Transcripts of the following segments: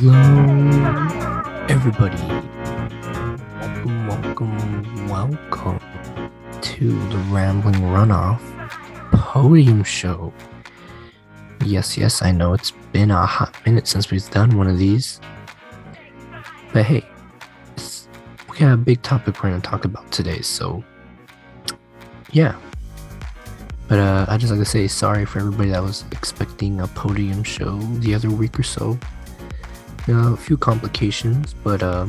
Hello, everybody. Welcome, welcome, welcome to the Rambling Runoff Podium Show. Yes, yes, I know it's been a hot minute since we've done one of these. But hey, we got a big topic we're going to talk about today, so yeah. But uh, I just like to say sorry for everybody that was expecting a podium show the other week or so. A few complications, but uh,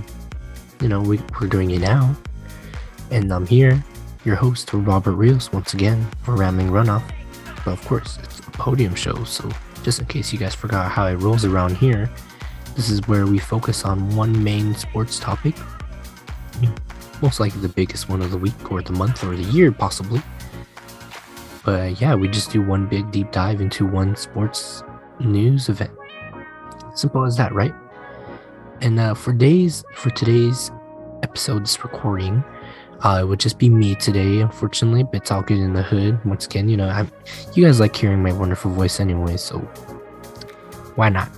you know, we, we're doing it now. And I'm here, your host, Robert Rios, once again for Rambling Runoff. But of course, it's a podium show, so just in case you guys forgot how it rolls around here, this is where we focus on one main sports topic. Most likely the biggest one of the week or the month or the year, possibly. But yeah, we just do one big deep dive into one sports news event. Simple as that, right? And uh, for days for today's episode's recording, uh, it would just be me today. Unfortunately, but it's all good in the hood. Once again, you know, I'm you guys like hearing my wonderful voice anyway, so why not?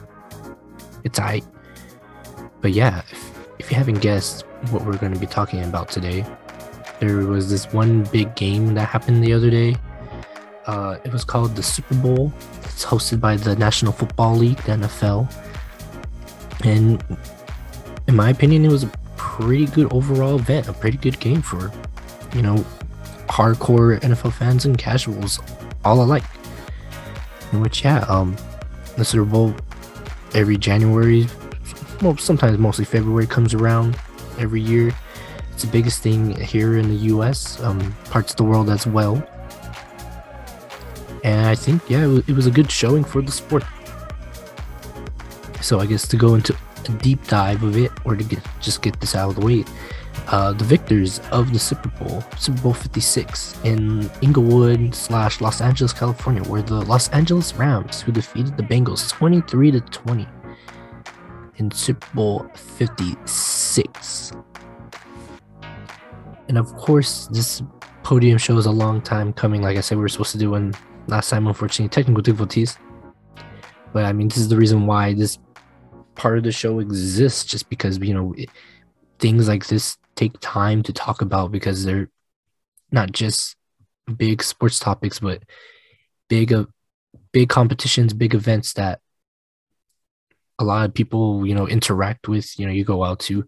It's I. But yeah, if, if you haven't guessed what we're going to be talking about today, there was this one big game that happened the other day. Uh, it was called the Super Bowl. It's hosted by the National Football League, the NFL and in my opinion, it was a pretty good overall event, a pretty good game for, you know, hardcore NFL fans and casuals all alike. In which, yeah, um, the Super Bowl every January, well, sometimes mostly February comes around every year. It's the biggest thing here in the U.S., um, parts of the world as well. And I think, yeah, it was a good showing for the sport. So I guess to go into a deep dive of it, or to get just get this out of the way, uh, the victors of the Super Bowl, Super Bowl 56 in Inglewood slash Los Angeles, California, were the Los Angeles Rams who defeated the Bengals 23 to 20 in Super Bowl 56. And of course, this podium show is a long time coming. Like I said, we were supposed to do one last time, unfortunately, technical difficulties. But I mean, this is the reason why this part of the show exists just because you know it, things like this take time to talk about because they're not just big sports topics but big uh, big competitions big events that a lot of people you know interact with. You know you go out to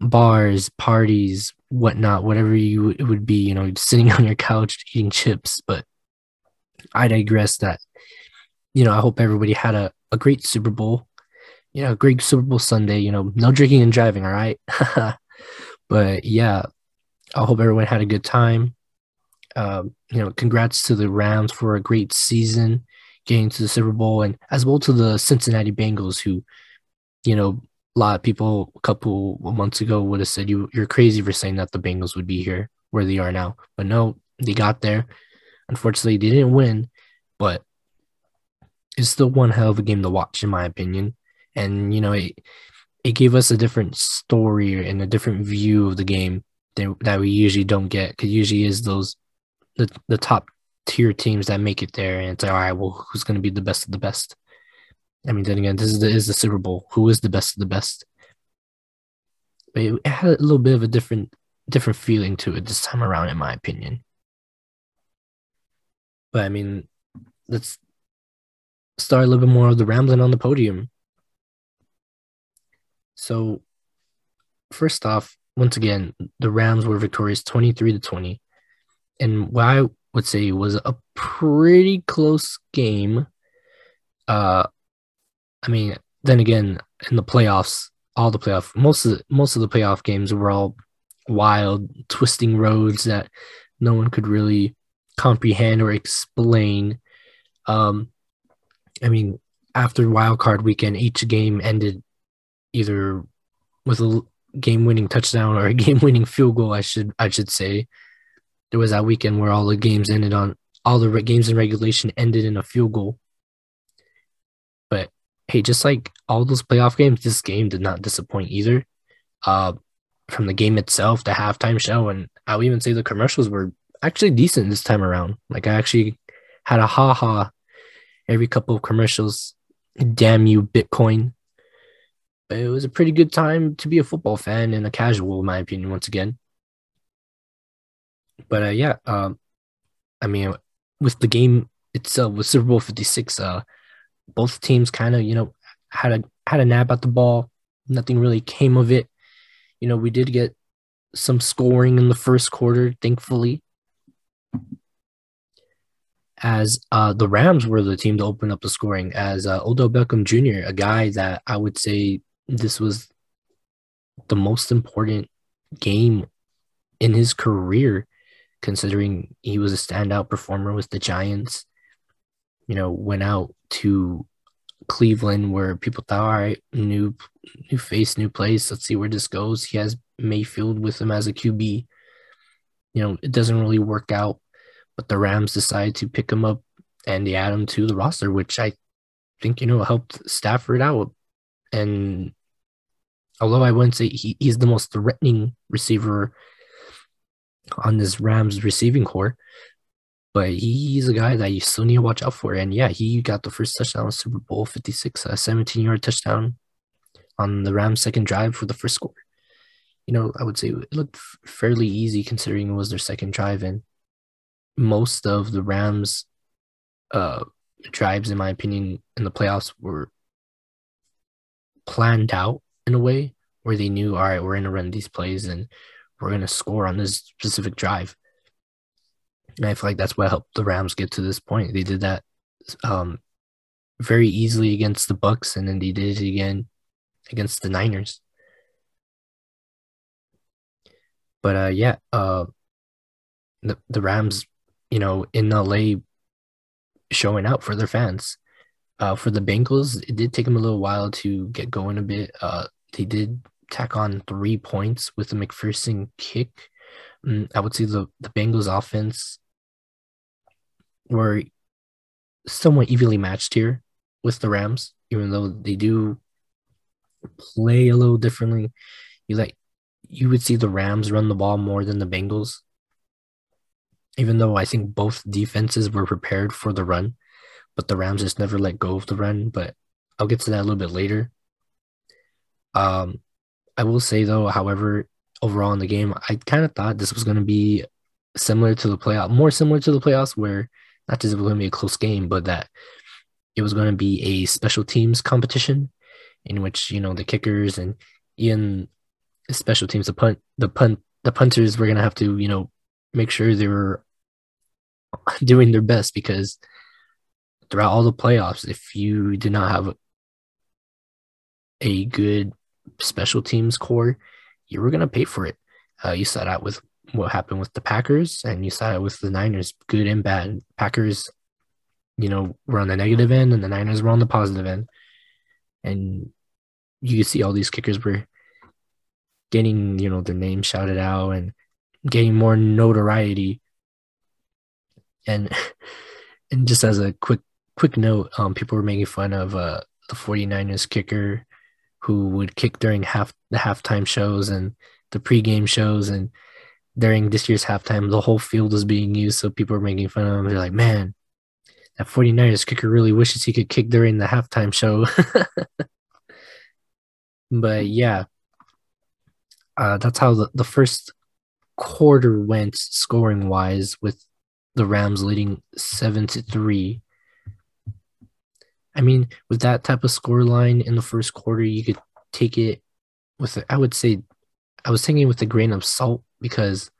bars parties whatnot whatever you it would be you know sitting on your couch eating chips. But i digress that you know i hope everybody had a, a great super bowl you know, great Super Bowl Sunday. You know, no drinking and driving. All right. but yeah, I hope everyone had a good time. Um, you know, congrats to the Rams for a great season, getting to the Super Bowl, and as well to the Cincinnati Bengals, who, you know, a lot of people a couple months ago would have said you you're crazy for saying that the Bengals would be here where they are now, but no, they got there. Unfortunately, they didn't win, but it's still one hell of a game to watch, in my opinion and you know it it gave us a different story and a different view of the game that, that we usually don't get because usually is those the, the top tier teams that make it there and it's like all right well who's going to be the best of the best? I mean then again this is the, is the super bowl. Who is the best of the best? But it had a little bit of a different different feeling to it this time around in my opinion. But i mean let's start a little bit more of the rambling on the podium so, first off, once again, the Rams were victorious 23 to 20. And what I would say was a pretty close game. Uh I mean, then again, in the playoffs, all the playoff most of the, most of the playoff games were all wild, twisting roads that no one could really comprehend or explain. Um I mean, after wild card weekend, each game ended either with a game-winning touchdown or a game-winning field goal. I should I should say. There was that weekend where all the games ended on all the games in regulation ended in a field goal. But hey, just like all those playoff games, this game did not disappoint either. Uh, from the game itself, the halftime show, and I'll even say the commercials were actually decent this time around. Like I actually had a ha ha every couple of commercials. Damn you, Bitcoin it was a pretty good time to be a football fan and a casual, in my opinion, once again. But uh, yeah, um, I mean, with the game itself, with Super Bowl Fifty Six, uh, both teams kind of you know had a had a nab at the ball. Nothing really came of it. You know, we did get some scoring in the first quarter, thankfully. As uh, the Rams were the team to open up the scoring, as uh, Odell Beckham Jr., a guy that I would say this was the most important game in his career, considering he was a standout performer with the Giants. You know, went out to Cleveland where people thought, all right, new new face, new place. Let's see where this goes. He has Mayfield with him as a QB. You know, it doesn't really work out, but the Rams decide to pick him up and they add him to the roster, which I think, you know, helped Stafford out. And although I wouldn't say he, he's the most threatening receiver on this Rams receiving core, but he's a guy that you still need to watch out for. And yeah, he got the first touchdown Super Bowl 56, a 17 yard touchdown on the Rams' second drive for the first score you know, I would say it looked fairly easy considering it was their second drive, and most of the Rams' uh, drives, in my opinion, in the playoffs were planned out in a way where they knew, all right, we're going to run these plays and we're going to score on this specific drive. And I feel like that's what helped the Rams get to this point. They did that um, very easily against the Bucs, and then they did it again against the Niners. But uh, yeah, uh, the the Rams, you know, in LA, showing out for their fans. Uh, for the Bengals, it did take them a little while to get going a bit. Uh, they did tack on three points with the McPherson kick. Mm, I would say the the Bengals offense were somewhat evenly matched here with the Rams, even though they do play a little differently. You like you would see the Rams run the ball more than the Bengals. Even though I think both defenses were prepared for the run, but the Rams just never let go of the run. But I'll get to that a little bit later. Um, I will say though, however, overall in the game, I kind of thought this was going to be similar to the playoff, more similar to the playoffs, where not just it was going to be a close game, but that it was going to be a special teams competition in which you know the kickers and Ian special teams, the punt, the punt, the punters were gonna have to, you know, make sure they were doing their best because throughout all the playoffs, if you did not have a good special teams core, you were gonna pay for it. Uh, you saw that with what happened with the Packers, and you saw it with the Niners, good and bad. Packers, you know, were on the negative end, and the Niners were on the positive end, and you see all these kickers were getting you know their name shouted out and getting more notoriety and and just as a quick quick note um people were making fun of uh the 49ers kicker who would kick during half the halftime shows and the pregame shows and during this year's halftime the whole field was being used so people were making fun of him. They're like man that 49ers kicker really wishes he could kick during the halftime show. But yeah. Uh, that's how the, the first quarter went scoring wise with the Rams leading seven to three. I mean, with that type of score line in the first quarter, you could take it with, I would say, I was thinking with a grain of salt because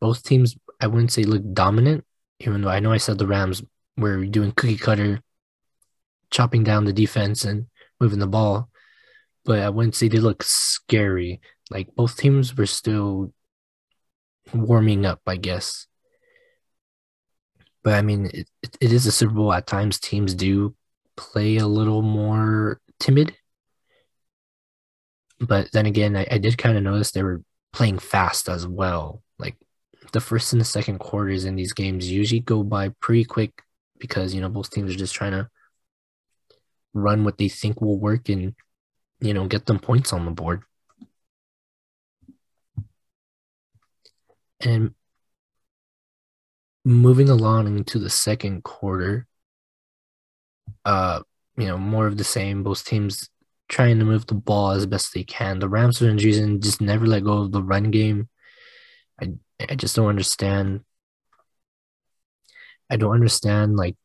both teams, I wouldn't say look dominant, even though I know I said the Rams were doing cookie cutter, chopping down the defense and moving the ball but I wouldn't say they look scary. Like both teams were still warming up, I guess. But I mean, it, it is a Super Bowl. At times, teams do play a little more timid. But then again, I, I did kind of notice they were playing fast as well. Like the first and the second quarters in these games usually go by pretty quick because, you know, both teams are just trying to run what they think will work and you know, get them points on the board. And moving along into the second quarter, uh, you know, more of the same. Both teams trying to move the ball as best they can. The Rams for some reason just never let go of the run game. I I just don't understand. I don't understand like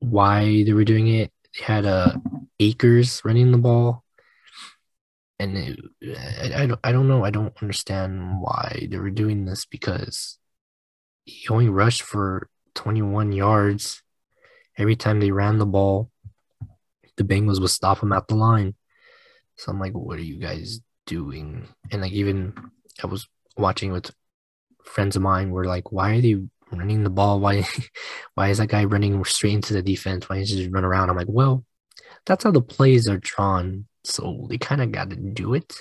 why they were doing it. They had uh Akers running the ball, and it, I, I don't I don't know. I don't understand why they were doing this because he only rushed for 21 yards every time they ran the ball. The Bengals would stop him at the line. So I'm like, what are you guys doing? And like even I was watching with friends of mine were like, why are they running the ball? Why why is that guy running straight into the defense? Why doesn't he just run around? I'm like, well, that's how the plays are drawn. So they kind of got to do it.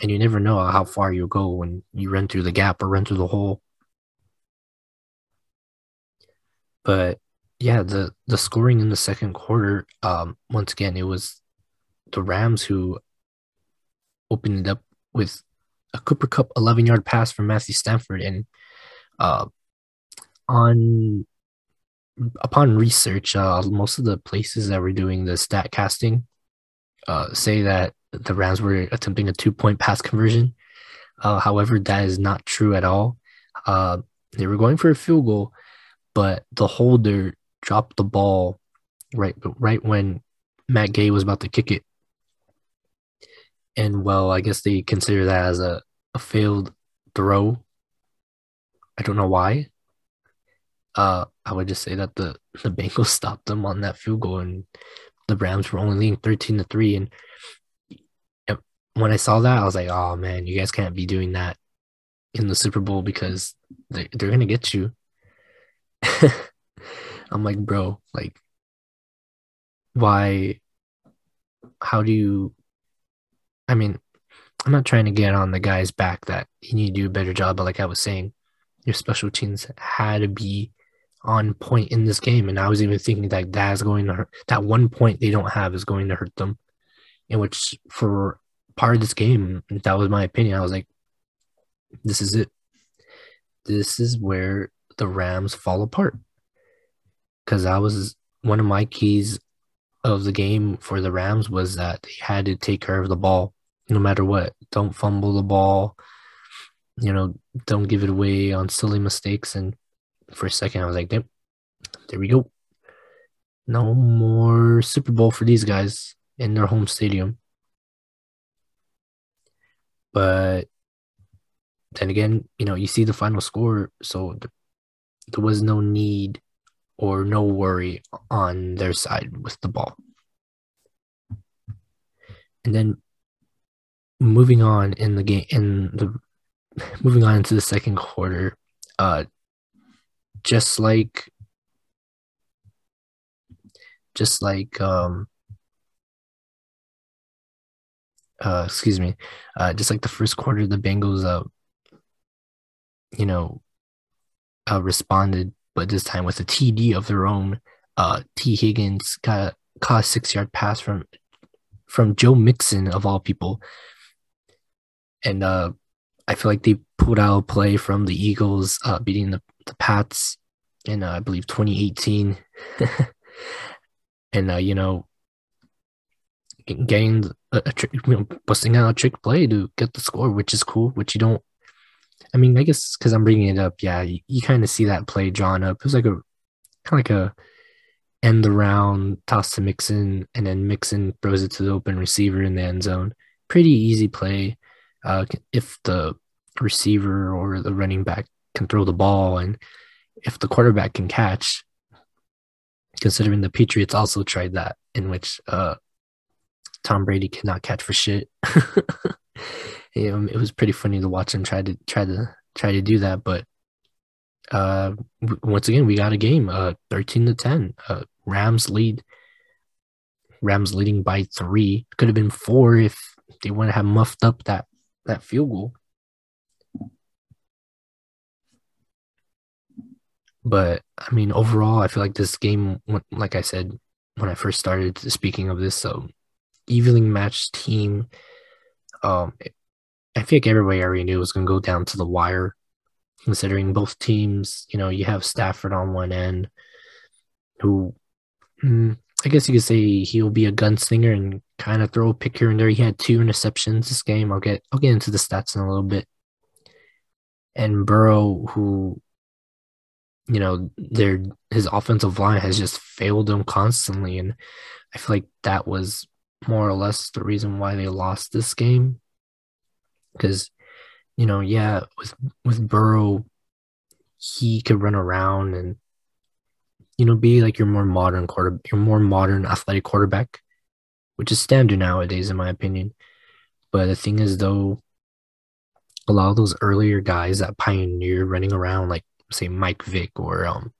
And you never know how far you'll go when you run through the gap or run through the hole. But yeah, the the scoring in the second quarter, um, once again, it was the Rams who opened it up with a Cooper Kupp 11 yard pass from Matthew Stafford. And uh, on upon research, uh, most of the places that were doing the stat casting uh, say that the Rams were attempting a two point pass conversion. Uh, however, that is not true at all. Uh, they were going for a field goal, but the holder dropped the ball right right when Matt Gay was about to kick it. And well, I guess they consider that as a, a failed throw. I don't know why. Uh, I would just say that the, the Bengals stopped them on that field goal and the Rams were only leading 13 to 3. And when I saw that, I was like, oh man, you guys can't be doing that in the Super Bowl because they're, they're going to get you. I'm like, bro, like, why? How do you? I mean, I'm not trying to get on the guy's back that you need to do a better job, but like I was saying, your special teams had to be on point in this game. And I was even thinking that that's going to hurt. That one point they don't have is going to hurt them. In which, for part of this game, that was my opinion. I was like, this is it. This is where the Rams fall apart because that was one of my keys of the game for the Rams was that they had to take care of the ball no matter what. Don't fumble the ball. You know, don't give it away on silly mistakes. And for a second, I was like, yep, there we go. No more Super Bowl for these guys in their home stadium. But then again, you know, you see the final score, so there was no need or no worry on their side with the ball. And then moving on in the game in the moving on into the second quarter, uh just like just like um uh excuse me, uh just like the first quarter the Bengals uh you know uh responded but this time with a TD of their own. Uh, Tee Higgins got caught a six yard pass from from Joe Mixon of all people, and uh, I feel like they pulled out a play from the Eagles uh, beating the the Pats in uh, I believe 2018, and uh, you know getting a, a trick, you know, busting out a trick play to get the score, which is cool, which you don't I mean, I guess because I'm bringing it up, yeah, you, you kind of see that play drawn up. It was like a kind of like a end the round toss to Mixon, and then Mixon throws it to the open receiver in the end zone. Pretty easy play. Uh, if the receiver or the running back can throw the ball, and if the quarterback can catch, considering the Patriots also tried that, in which uh, Tom Brady cannot catch for shit. it was pretty funny to watch him try to try to try to do that. But uh, once again, we got a game, uh, thirteen to ten. Uh, Rams lead. Rams leading by three. Could have been four if they wouldn't have muffed up that that field goal. But I mean, overall, I feel like this game, like I said when I first started speaking of this, so evenly matched team. Um, I think everybody already knew it was going to go down to the wire, considering both teams. You know, you have Stafford on one end, who mm, I guess you could say he'll be a gunslinger and kind of throw a pick here and there. He had two interceptions this game. I'll get I'll get into the stats in a little bit. And Burrow, who you know, their his offensive line has just failed him constantly, and I feel like that was more or less the reason why they lost this game. Because, you know, yeah, with with Burrow, he could run around and you know, be like your more modern quarter, your more modern athletic quarterback, which is standard nowadays, in my opinion. But the thing is, though, a lot of those earlier guys that pioneer running around, like say Mike Vick or um,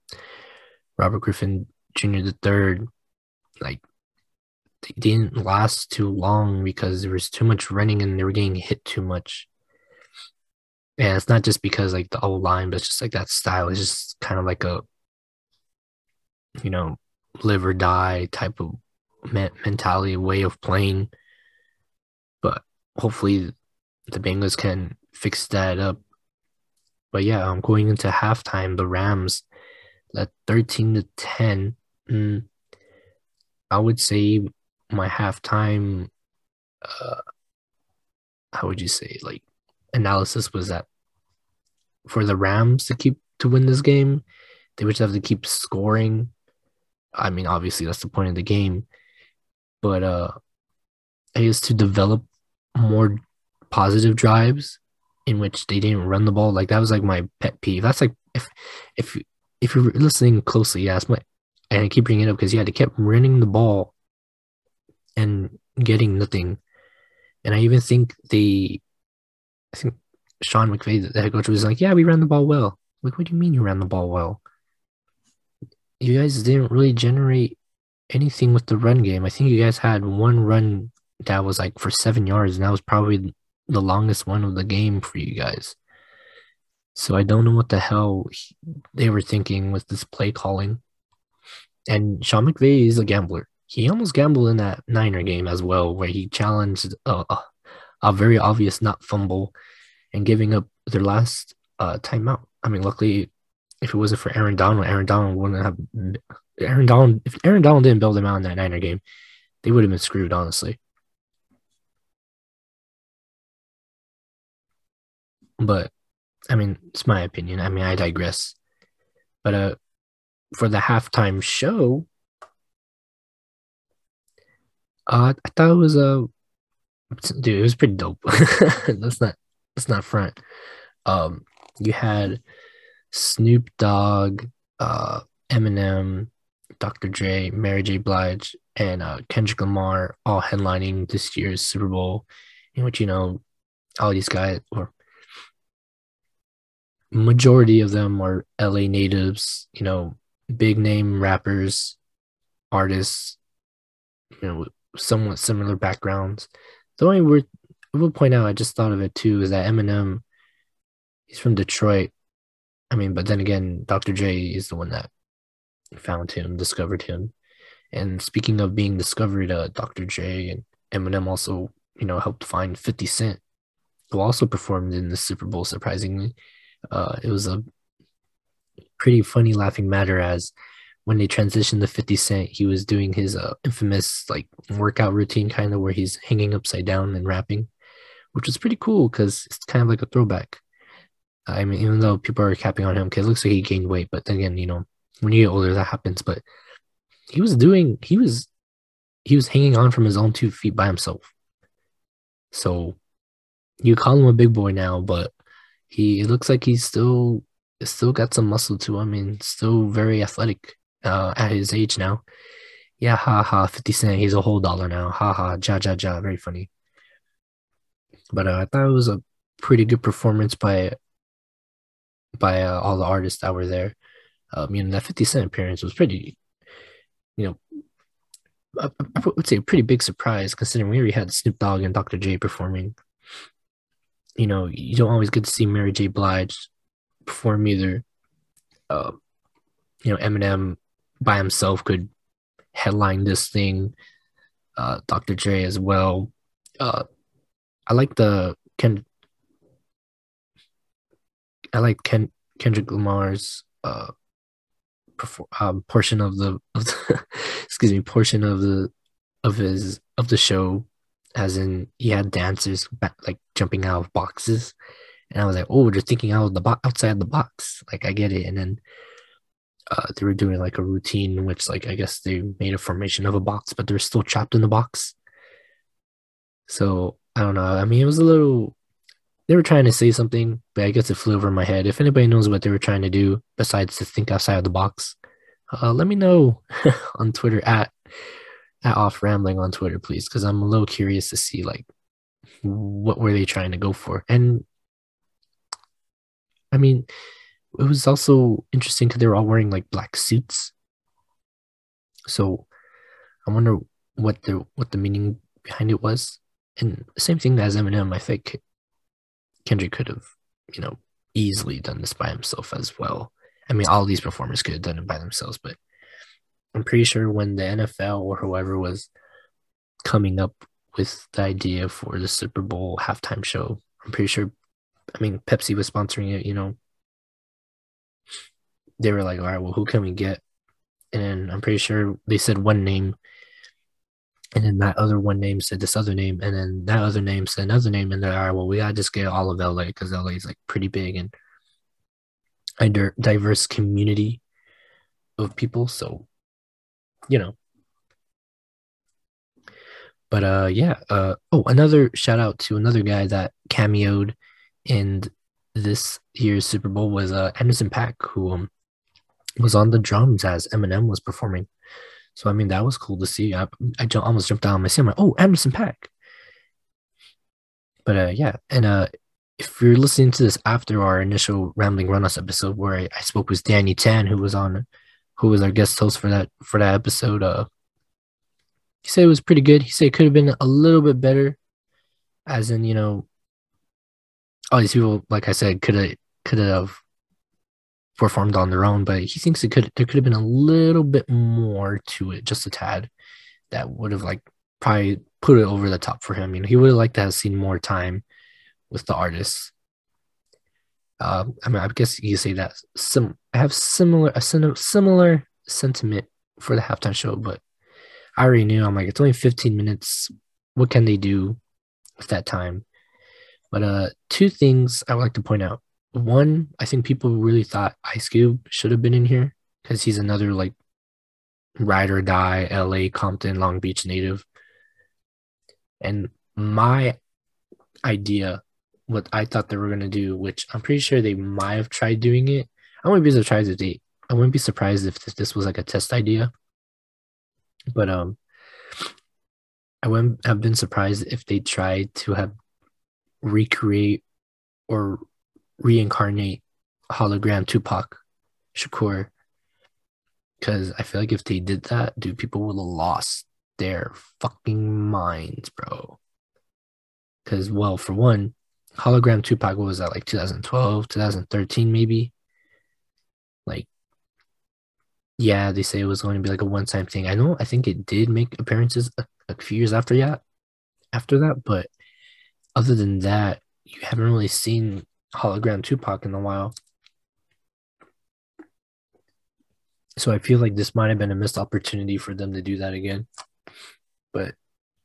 Robert Griffin Jr. the third, like they didn't last too long because there was too much running and they were getting hit too much. And it's not just because like the old line, but it's just like that style is just kind of like a you know, live or die type of mentality, way of playing. But hopefully the Bengals can fix that up. But yeah, I'm going into halftime. The Rams at 13 to 10. Mm, I would say my halftime, uh, how would you say, like analysis was that for the Rams to keep to win this game, they would just have to keep scoring I mean, obviously that's the point of the game, but uh, I guess to develop more positive drives in which they didn't run the ball. Like that was like my pet peeve. That's like if if if you're listening closely, yeah, that's my and I keep bringing it up because yeah, they kept running the ball and getting nothing. And I even think they, I think Sean McVay, the head coach, was like, "Yeah, we ran the ball well." Like, what do you mean you ran the ball well? you guys didn't really generate anything with the run game. I think you guys had one run that was like for seven yards, and that was probably the longest one of the game for you guys. So I don't know what the hell he, they were thinking with this play calling. And Sean McVay is a gambler. He almost gambled in that Niner game as well, where he challenged a, a, a very obvious not fumble and giving up their last uh, timeout. I mean, luckily if it wasn't for Aaron Donald, Aaron Donald wouldn't have Aaron Donald. If Aaron Donald didn't build them out in that Niner game, they would have been screwed, honestly. But I mean, it's my opinion. I mean, I digress. But uh, for the halftime show, uh, I thought it was a uh, dude. It was pretty dope. let's not let's not front. Um, you had Snoop Dogg, uh, Eminem, Dr. Dre, Mary J. Blige, and uh, Kendrick Lamar all headlining this year's Super Bowl, in which you know all these guys or majority of them are LA natives, you know, big name rappers, artists, you know, somewhat similar backgrounds. The only word I will point out, I just thought of it too, is that Eminem, he's from Detroit, I mean, but then again, Dr. J is the one that found him, discovered him. And speaking of being discovered, uh, Dr. J and Eminem also, you know, helped find 50 Cent, who also performed in the Super Bowl, surprisingly. Uh, it was a pretty funny laughing matter as when they transitioned to 50 Cent, he was doing his uh, infamous like workout routine kind of where he's hanging upside down and rapping, which was pretty cool because it's kind of like a throwback. I mean, even though people are capping on him, because it looks like he gained weight, but then again, you know, when you get older, that happens. But he was doing, he was, he was hanging on from his own two feet by himself. So you call him a big boy now, but he it looks like he's still still got some muscle to him and still very athletic uh, at his age now. Yeah, ha ha, 50 Cent, he's a whole dollar now. Ha ha, ja ja ja, very funny. But uh, I thought it was a pretty good performance by by uh, all the artists that were there. Um, you know, that 50 Cent appearance was pretty, you know, I, I would say a pretty big surprise considering we already had Snoop Dogg and Dr. J performing. You know, you don't always get to see Mary J. Blige perform either. Uh, you know, Eminem by himself could headline this thing. Uh, Dr. J as well. Uh, I like the Ken I like Ken Kendrick Lamar's uh, um, portion of the, of the excuse me portion of the of his of the show, as in he had dancers like jumping out of boxes, and I was like, oh, they're thinking out of the box outside the box. Like I get it, and then uh, they were doing like a routine in which like I guess they made a formation of a box, but they're still trapped in the box. So I don't know. I mean, it was a little. They were trying to say something, but I guess it flew over my head. If anybody knows what they were trying to do besides to think outside of the box, uh, let me know on Twitter at at off rambling on Twitter, please, because I'm a little curious to see like what were they trying to go for. And I mean, it was also interesting because they were all wearing like black suits. So I wonder what the what the meaning behind it was. And same thing as Eminem, I think Kendrick could have, you know, easily done this by himself as well. I mean, all these performers could have done it by themselves, but I'm pretty sure when the NFL or whoever was coming up with the idea for the Super Bowl halftime show, I'm pretty sure, I mean, Pepsi was sponsoring it, you know. They were like, all right, well, who can we get? And I'm pretty sure they said one name and then that other one name said this other name, and then that other name said another name, and they're all right. Well, we gotta just get all of LA because LA is like pretty big and a diverse community of people. So, you know. But uh, yeah. Uh, oh, another shout out to another guy that cameoed in this year's Super Bowl was uh Anderson .Paak, who um was on the drums as Eminem was performing. So I mean that was cool to see. I I almost jumped down my seat. I'm like, oh, Anderson .Paak. But uh, yeah, and uh, if you're listening to this after our initial rambling runoffs episode where I, I spoke with Danny Tan, who was on, who was our guest host for that for that episode, uh, he said it was pretty good. He said it could have been a little bit better, as in you know, all these people, like I said, could have could have performed on their own, but he thinks it could there could have been a little bit more to it, just a tad, that would have like probably put it over the top for him. You know, he would have liked to have seen more time with the artists. Uh, I mean, I guess you say that. Some I have similar a similar sentiment for the halftime show, but I already knew. I'm like, it's only 15 minutes. What can they do with that time? But uh, two things I would like to point out one, I think people really thought Ice Cube should have been in here because he's another like ride or die LA, Compton, Long Beach native. And my idea, what I thought they were gonna do, which I'm pretty sure they might have tried doing it. I wouldn't be surprised if they I wouldn't be surprised if this was like a test idea. But um I wouldn't have been surprised if they tried to have recreate or reincarnate hologram Tupac Shakur. Because I feel like if they did that, dude, people would have lost their fucking minds, bro. Because, well, for one, hologram Tupac was that like 2012, 2013, maybe? Like, yeah, they say it was going to be like a one time thing. I know, I think it did make appearances a, a few years after that, after that, but other than that, you haven't really seen hologram Tupac in a while. So I feel like this might have been a missed opportunity for them to do that again. But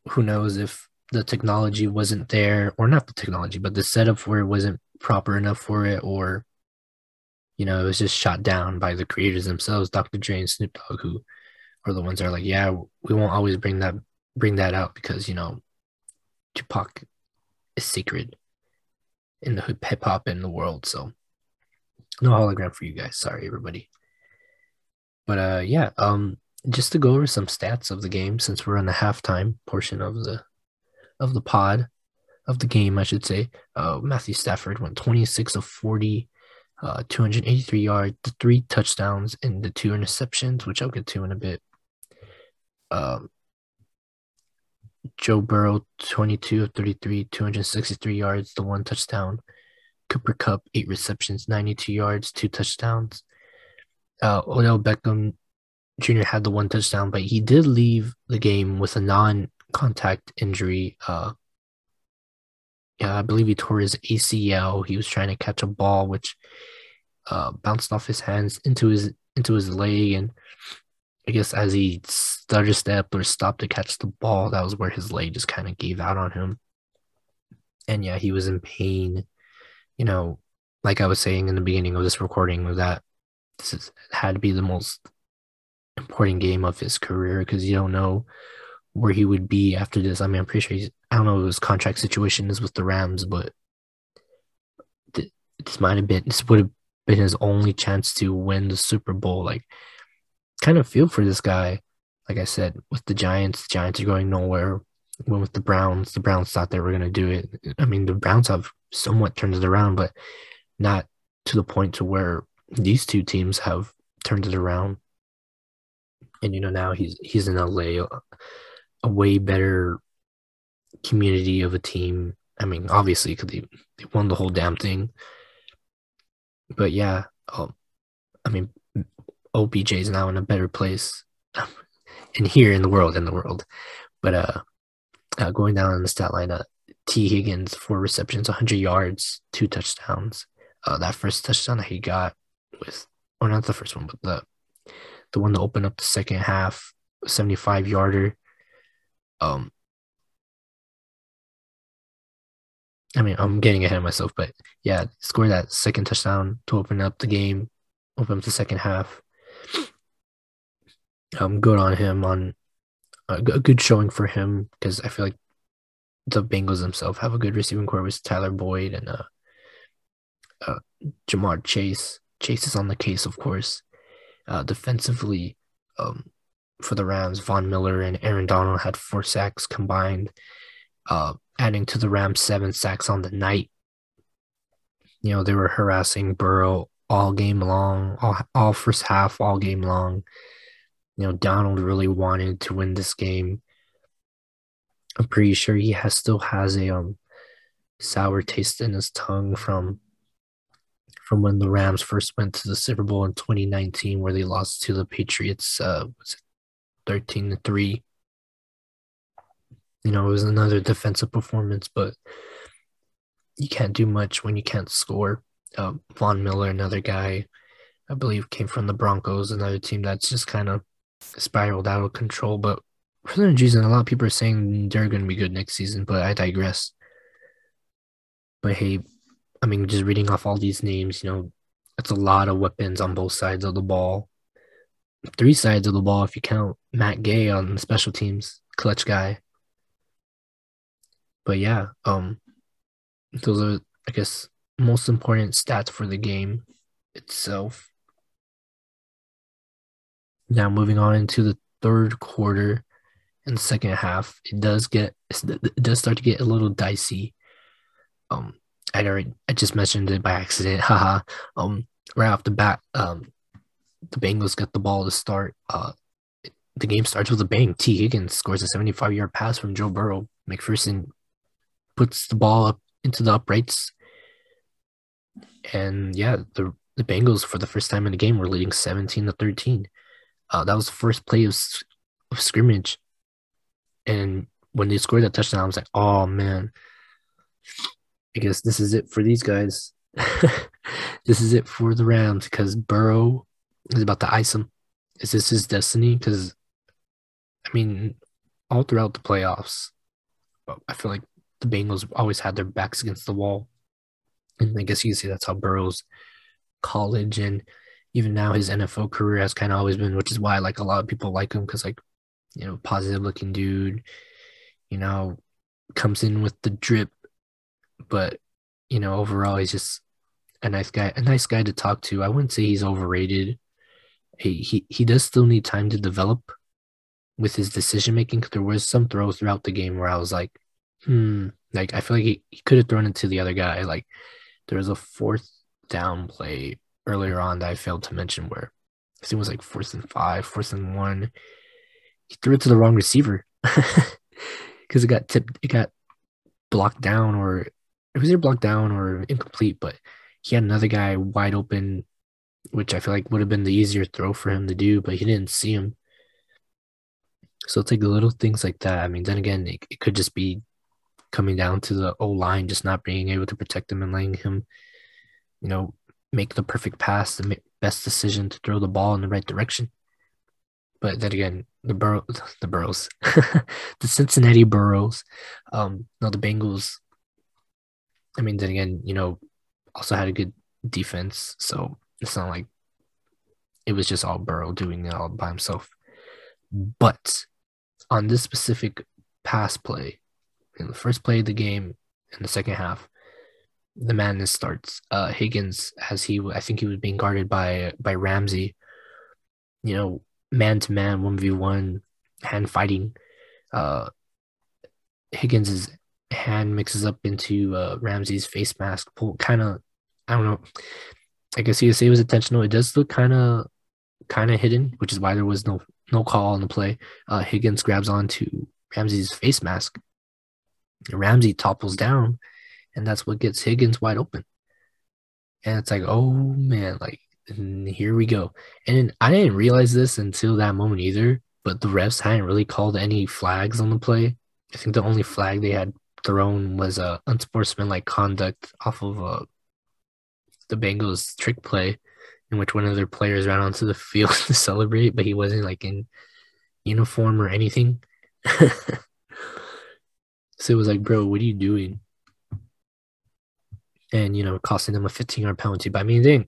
who knows if the technology wasn't there, or not the technology, but the setup for it wasn't proper enough for it, or you know, it was just shot down by the creators themselves, Dr. Dre and Snoop Dogg, who are the ones that are like, yeah, we won't always bring that bring that out because you know, Tupac is sacred in the hip hop in the world. So no hologram for you guys. Sorry, everybody. But uh, yeah. Um, just to go over some stats of the game, since we're on the halftime portion of the of the pod of the game, I should say. Uh, Matthew Stafford went 26 of 40, uh, 283 yards, three touchdowns, and the two interceptions, which I'll get to in a bit. Um, Joe Burrow, 22 of 33, 263 yards, the one touchdown. Cooper Kupp, eight receptions, 92 yards, two touchdowns. Uh, Odell Beckham Jr. had the one touchdown, but he did leave the game with a non contact injury. Uh, yeah, I believe he tore his ACL. He was trying to catch a ball, which uh, bounced off his hands into his into his leg, and I guess as he stutter step or stopped to catch the ball, that was where his leg just kind of gave out on him. And yeah, he was in pain. You know, like I was saying in the beginning of this recording, that this is, had to be the most important game of his career because you don't know where he would be after this. I mean, I'm pretty sure he's, I don't know his contract situation is with the Rams, but th- this might have been, this would have been his only chance to win the Super Bowl. Like, kind of feel for this guy. Like I said, with the Giants, the Giants are going nowhere. Went with the Browns. The Browns thought they were going to do it. I mean, the Browns have somewhat turned it around, but not to the point to where these two teams have turned it around. And you know now he's he's in LA, a, way better community of a team. I mean, obviously, because they, they won the whole damn thing. But yeah, um, I mean, OBJ is now in a better place in here in the world, in the world. But uh, uh going down on the stat line, uh, Tee Higgins, four receptions, 100 yards, two touchdowns. Uh, that first touchdown that he got with, or not the first one, but the the one to open up the second half, 75 yarder. Um, I mean, I'm getting ahead of myself, but yeah, score that second touchdown to open up the game, open up the second half. Um, good on him on a good showing for him because I feel like the Bengals themselves have a good receiving core with Tyler Boyd and uh, uh, Ja'Marr Chase. Chase is on the case, of course. Uh, defensively, um, for the Rams, Von Miller and Aaron Donald had four sacks combined, uh, adding to the Rams seven sacks on the night. You know, they were harassing Burrow all game long, all, all first half, all game long. You know, Donald really wanted to win this game. I'm pretty sure he has still has a um sour taste in his tongue from from when the Rams first went to the Super Bowl in 2019, where they lost to the Patriots. Uh, was it 13 to three? You know, it was another defensive performance, but you can't do much when you can't score. Uh, Von Miller, another guy, I believe, came from the Broncos, another team that's just kind of spiraled out of control. But for some reason, a lot of people are saying they're going to be good next season, but I digress. But hey, I mean, just reading off all these names, you know, that's a lot of weapons on both sides of the ball. Three sides of the ball, if you count Matt Gay on special teams, clutch guy. But yeah, um, those are, I guess, most important stats for the game itself. Now, moving on into the third quarter and second half, it does get it does start to get a little dicey. Um, I already I just mentioned it by accident. Haha. um, right off the bat, um, the Bengals get the ball to start. Uh, the game starts with a bang. Tee Higgins scores a 75 yard pass from Joe Burrow. McPherson puts the ball up into the uprights. And yeah, the the Bengals for the first time in the game were leading 17 to 13. Uh, that was the first play of, of scrimmage. And when they scored that touchdown, I was like, oh man, I guess this is it for these guys. this is it for the Rams because Burrow is about to ice him. Is this his destiny? Because, I mean, all throughout the playoffs, I feel like the Bengals always had their backs against the wall. And I guess you can see that's how Burrow's college and even now his NFL career has kind of always been, which is why like a lot of people like him because like, you know, positive looking dude, you know, comes in with the drip but you know, overall, he's just a nice guy, a nice guy to talk to. I wouldn't say he's overrated. He he, he does still need time to develop with his decision making. Because there was some throws throughout the game where I was like, hmm, like I feel like he, he could have thrown it to the other guy. Like there was a fourth down play earlier on that I failed to mention where I think it was like fourth and five, fourth and one. He threw it to the wrong receiver because it got tipped, it got blocked down or it was either blocked down or incomplete, but he had another guy wide open, which I feel like would have been the easier throw for him to do, but he didn't see him. So it's like little things like that. I mean, then again, it, it could just be coming down to the O line just not being able to protect him and letting him, you know, make the perfect pass, the best decision to throw the ball in the right direction. But then again, the Bur- the Burrows, the Cincinnati Burrows, um, no, the Bengals. I mean, then again, you know, also had a good defense, so it's not like it was just all Burrow doing it all by himself. But on this specific pass play, in the first play of the game, in the second half, the madness starts. Uh, Higgins, as he, I think he was being guarded by by Ramsey. You know, man to man, one v one, hand fighting. Uh, Higgins's hand mixes up into uh, Ramsey's face mask. Pull kind of, I don't know. I guess you say it was intentional. It does look kind of, kind of hidden, which is why there was no no call on the play. Uh, Higgins grabs onto Ramsey's face mask. Ramsey topples down, and that's what gets Higgins wide open. And it's like, oh man, like here we go. And I didn't realize this until that moment either, but the refs hadn't really called any flags on the play. I think the only flag they had thrown was a unsportsmanlike conduct off of uh, the Bengals trick play, in which one of their players ran onto the field to celebrate, but he wasn't like in uniform or anything. so it was like, bro, what are you doing? And you know, costing them a 15 yard penalty. But I mean, they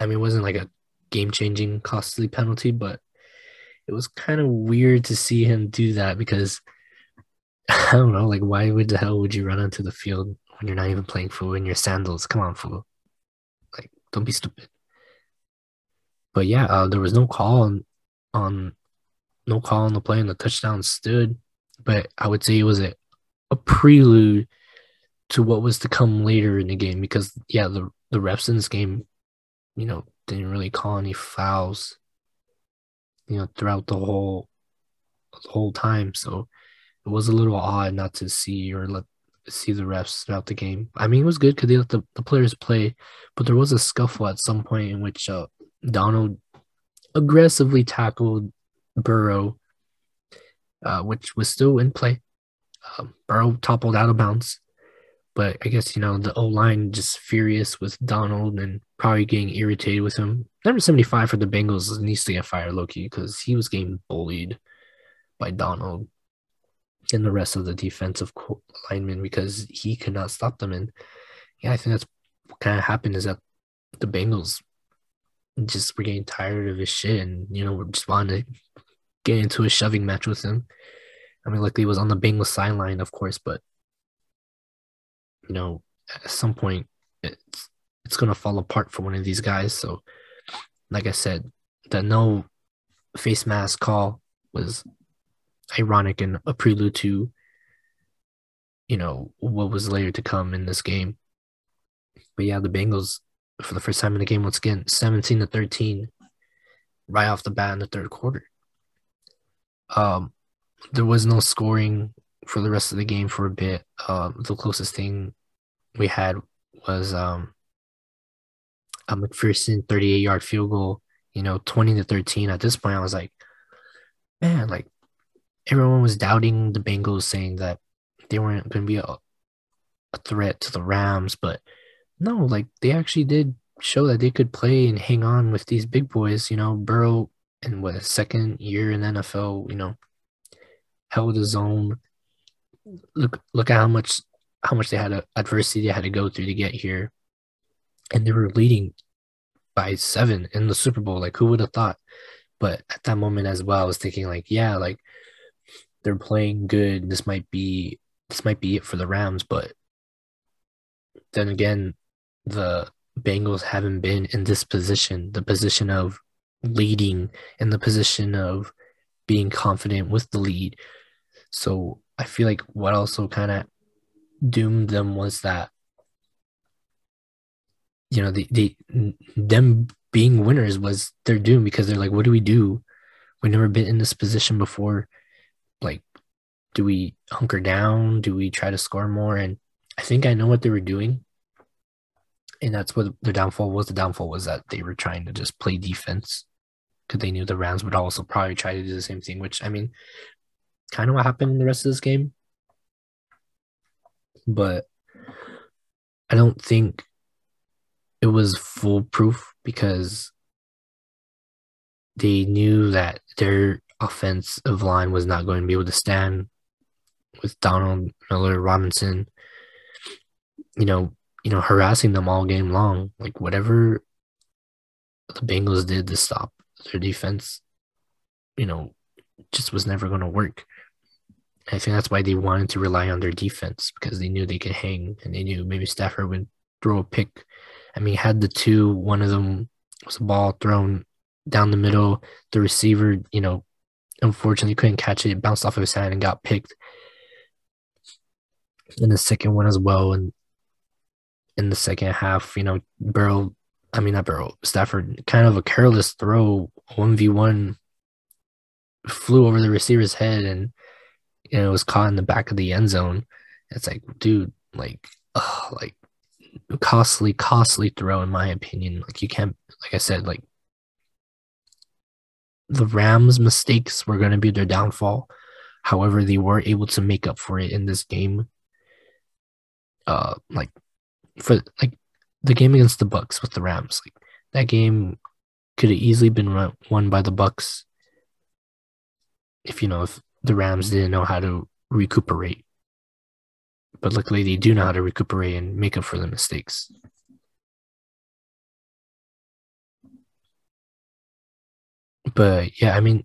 I mean, it wasn't like a game changing costly penalty, but it was kind of weird to see him do that because I don't know, like why would the hell would you run onto the field when you're not even playing football in your sandals? Come on, fool. Like, don't be stupid. But yeah, uh, there was no call on, on no call on the play and the touchdown stood. But I would say it was a, a prelude to what was to come later in the game because yeah, the the refs in this game you know, didn't really call any fouls, you know, throughout the whole the whole time. So it was a little odd not to see or let see the refs throughout the game. I mean, it was good because they let the, the players play, but there was a scuffle at some point in which uh, Donald aggressively tackled Burrow, uh, which was still in play. Burrow toppled out of bounds. But I guess, you know, the O line just furious with Donald and probably getting irritated with him. Number 75 for the Bengals needs to get fired, Loki, because he was getting bullied by Donald and the rest of the defensive linemen because he could not stop them. And yeah, I think that's what kind of happened is that the Bengals just were getting tired of his shit and, you know, we're just wanted to get into a shoving match with him. I mean, luckily, he was on the Bengals sideline, of course, but you know, at some point it's it's gonna fall apart for one of these guys. So, like I said, the no face mask call was ironic and a prelude to, you know, what was later to come in this game. But yeah, the Bengals for the first time in the game once again, seventeen to thirteen, right off the bat in the third quarter. Um, there was no scoring for the rest of the game for a bit. Um, the closest thing we had was um, a McPherson 38 yard field goal, you know, 20 to 13. At this point, I was like, man, like everyone was doubting the Bengals, saying that they weren't going to be a, a threat to the Rams. But no, like they actually did show that they could play and hang on with these big boys, you know, Burrow in what, a second year in NFL, you know, held his own look look at how much how much they had a, adversity they had to go through to get here, and they were leading by seven in the Super Bowl. Like who would have thought? But at that moment as well, I was thinking like, yeah, like they're playing good. This might be this might be it for the Rams, but then again, the Bengals haven't been in this position, the position of leading, in the position of being confident with the lead. So I feel like what also kind of doomed them was that you know the, the them being winners was their doom because they're like what do we do? We've never been in this position before. Like do we hunker down? Do we try to score more? And i think i know what they were doing. And that's what their downfall was. The downfall was that they were trying to just play defense because they knew the rams would also probably try to do the same thing which i mean kind of what happened in the rest of this game. But I don't think it was foolproof because they knew that their offensive line was not going to be able to stand with Donald Miller Robinson, you know, you know, harassing them all game long. Like whatever the Bengals did to stop their defense, you know, just was never going to work. I think that's why they wanted to rely on their defense because they knew they could hang and they knew maybe Stafford would throw a pick. I mean, had the two, one of them was a ball thrown down the middle. The receiver, you know, unfortunately couldn't catch it. bounced off of his hand and got picked. In the second one as well. And in the second half, you know, Burrow, I mean, not Burrow, Stafford, kind of a careless throw, 1v1, flew over the receiver's head and, you know, was caught in the back of the end zone. It's like, dude, like, ugh, like, costly, costly throw, in my opinion. Like, you can't, like I said, like, the Rams' mistakes were going to be their downfall. However, they were able to make up for it in this game. Uh, like for like the game against the Bucs with the Rams, like that game could have easily been won by the Bucs if you know if the Rams didn't know how to recuperate. But luckily, they do know how to recuperate and make up for the mistakes. But yeah, I mean,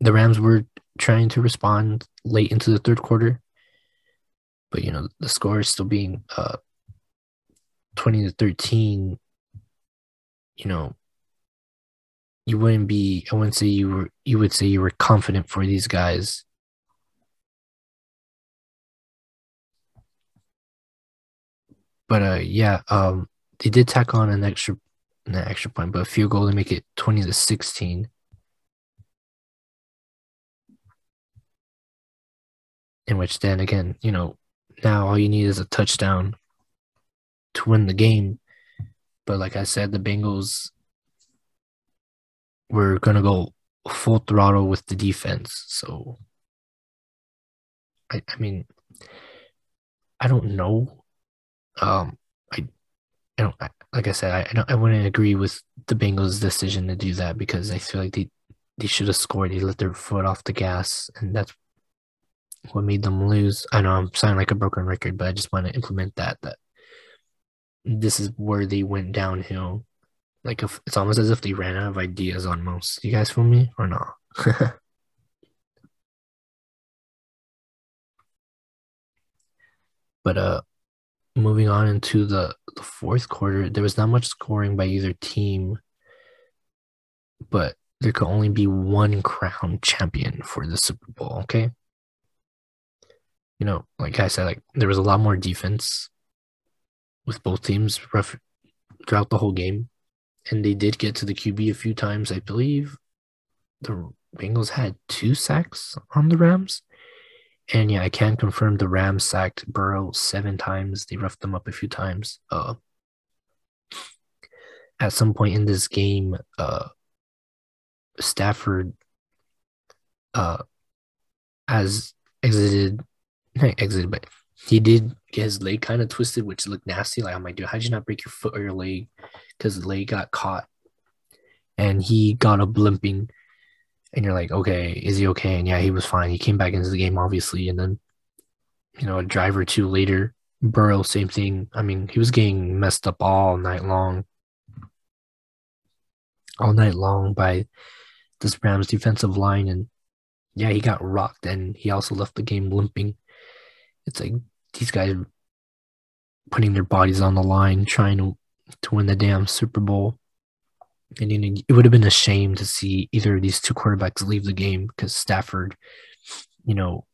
the Rams were trying to respond late into the third quarter, but you know the score is still being uh, twenty to thirteen. You know, you wouldn't be. I wouldn't say you were. You would say you were confident for these guys. But uh, yeah, um, they did tack on an extra an extra point, but a field goal to make it 20 to 16. In which then again, you know, now all you need is a touchdown to win the game. But like I said, the Bengals were gonna go full throttle with the defense. So I I mean I don't know. Um I I don't I, like I said, I I, don't, I wouldn't agree with the Bengals' decision to do that because I feel like they they should have scored. They let their foot off the gas, and that's what made them lose. I know I'm sounding like a broken record, but I just want to implement that. That this is where they went downhill. Like if, it's almost as if they ran out of ideas on most. You guys feel me or not? but uh, moving on into the, the fourth quarter, there was not much scoring by either team, but there could only be one crown champion for the Super Bowl, okay? You know, like I said, like there was a lot more defense with both teams rough throughout the whole game. And they did get to the QB a few times. I believe the Bengals had two sacks on the Rams. And yeah, I can confirm the Rams sacked Burrow seven times. They roughed them up a few times. Uh, at some point in this game, uh, Stafford uh, has exited, not exited, but he did get his leg kind of twisted, which looked nasty. Like, I'm like, dude, how'd you not break your foot or your leg? Because the leg got caught and he got a blimping and you're like, okay, is he okay? And yeah, he was fine. He came back into the game, obviously, and then you know, a drive or two later, Burrow, same thing. I mean, he was getting messed up all night long, all night long by this Rams defensive line, and yeah, he got rocked, and he also left the game limping. It's like these guys putting their bodies on the line, trying to to win the damn Super Bowl. And you know, it would have been a shame to see either of these two quarterbacks leave the game because Stafford, you know,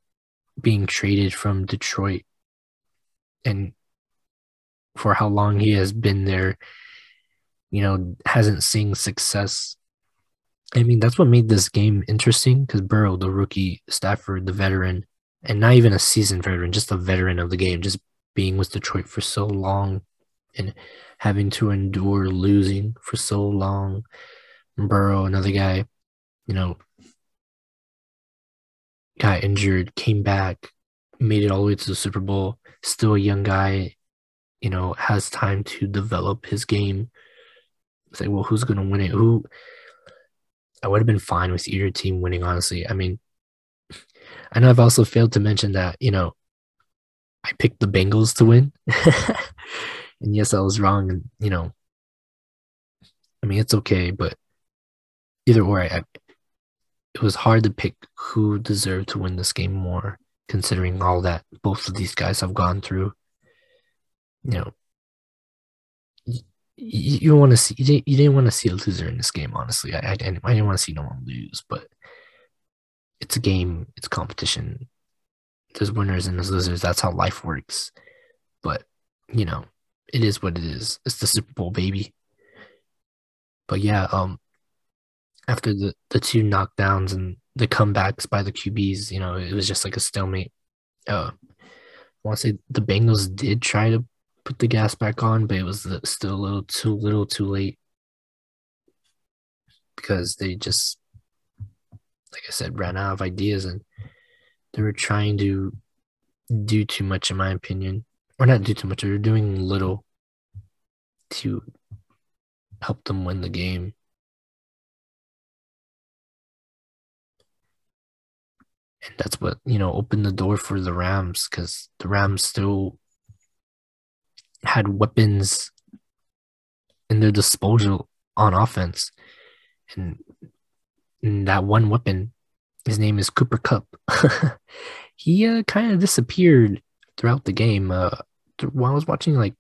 being traded from Detroit and for how long he has been there, you know, hasn't seen success. I mean, that's what made this game interesting because Burrow, the rookie, Stafford, the veteran, and not even a seasoned veteran, just a veteran of the game, just being with Detroit for so long and having to endure losing for so long. Burrow, another guy, you know, got injured, came back, made it all the way to the Super Bowl, still a young guy, you know, has time to develop his game. It's like, well, who's going to win it? Who? I would have been fine with either team winning, honestly. I mean, Know I've also failed to mention that, you know, I picked the Bengals to win. and yes, I was wrong. And, you know, I mean, it's okay, but either way, I, it was hard to pick who deserved to win this game more, considering all that both of these guys have gone through. You know, you, you want to see you didn't, you didn't want to see a loser in this game. Honestly, I, I, I didn't want to see no one lose, but it's a game, it's competition. There's winners and there's losers. That's how life works. But you know, it is what it is. It's the Super Bowl, baby. But yeah, um, after the the two knockdowns and the comebacks by the QBs, you know, it was just like a stalemate. Uh, I want to say the Bengals did try to put the gas back on, but it was still a little too little too late because they just, like I said, ran out of ideas and they were trying to do too much, in my opinion, or not do too much. They were doing little to help them win the game. And that's what, you know, opened the door for the Rams because the Rams still had weapons in their disposal on offense. And, that one weapon, his name is Cooper Kupp. he uh, kind of disappeared throughout the game. Uh, while I was watching, like,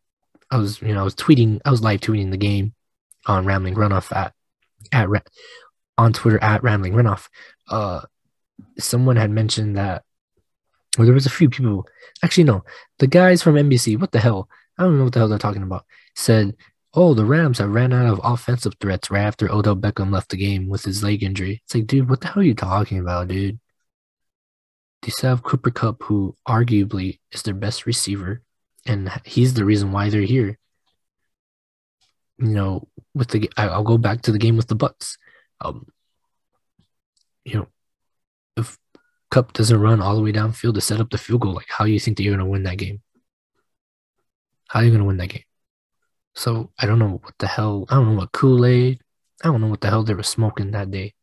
I was, you know, I was tweeting, I was live tweeting the game on Rambling Runoff at at on Twitter at Rambling Runoff. Uh, someone had mentioned that, or there was a few people. Actually, no, the guys from NBC. What the hell? I don't know what the hell they're talking about. Said, "Oh, the Rams have ran out of offensive threats right after Odell Beckham left the game with his leg injury." It's like, dude, what the hell are you talking about, dude? They still have Cooper Kupp, who arguably is their best receiver, and he's the reason why they're here you know, with the I'll go back to the game with the Bucs. Um, you know, if Kupp doesn't run all the way downfield to set up the field goal, like how do you think that you're going to win that game? How are you going to win that game? So I don't know what the hell. I don't know what Kool Aid. I don't know what the hell they were smoking that day.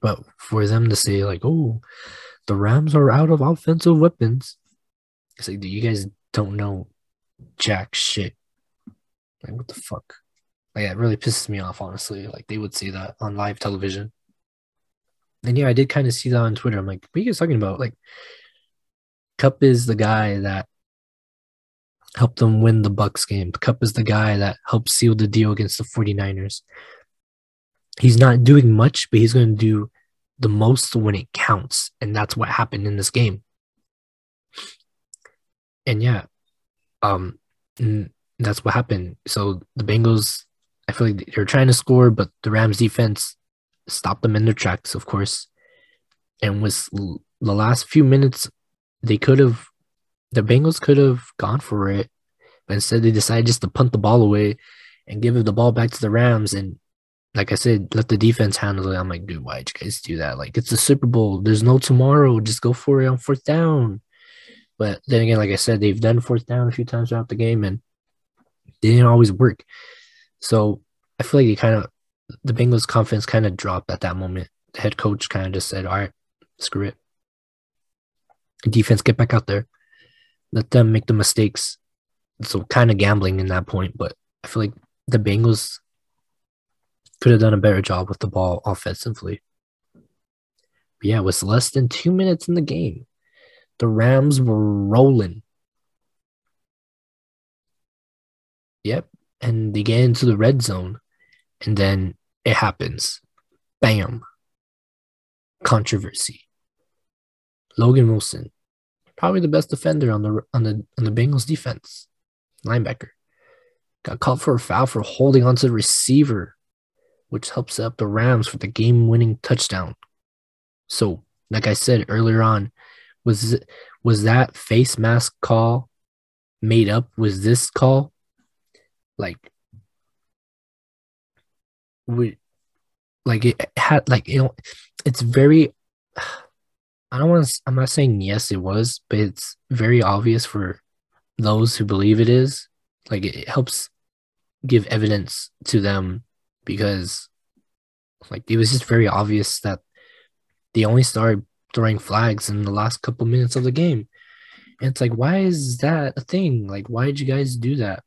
But for them to say like, "Oh, the Rams are out of offensive weapons," it's like you guys don't know jack shit like, what the fuck? Like, it really pisses me off, honestly. Like, they would say that on live television. And yeah, I did kind of see that on Twitter. I'm like, what are you guys talking about? Like, Kupp is the guy that helped them win the Bucs game. Kupp is the guy that helped seal the deal against the 49ers. He's not doing much, but he's going to do the most when it counts. And that's what happened in this game. And yeah, um, that's what happened. So the Bengals, I feel like they're trying to score, but the Rams defense stopped them in their tracks, of course. And with the last few minutes, they could have, the Bengals could have gone for it, but instead they decided just to punt the ball away and give the ball back to the Rams. And like I said, let the defense handle it. I'm like, dude, why'd you guys do that? Like, it's the Super Bowl. There's no tomorrow. Just go for it on fourth down. But then again, like I said, they've done fourth down a few times throughout the game, and they didn't always work. So I feel like it kind of the Bengals' confidence kind of dropped at that moment. The head coach kind of just said, "All right, screw it. Defense, get back out there. Let them make the mistakes." So kind of gambling in that point, but I feel like the Bengals could have done a better job with the ball offensively. But yeah, it was less than two minutes in the game. The Rams were rolling. Yep. And they get into the red zone, and then it happens. Bam. Controversy. Logan Wilson, probably the best defender on the on the on the Bengals defense, linebacker, got called for a foul for holding onto the receiver, which helps up the Rams for the game-winning touchdown. So, like I said earlier on, was was that face mask call made up? Was this call like we like it had like you know it's very I don't want to I'm not saying yes it was but it's very obvious for those who believe it is. Like it helps give evidence to them because like it was just very obvious that they only started throwing flags in the last couple minutes of the game. And it's like, why is that a thing? Like, why did you guys do that?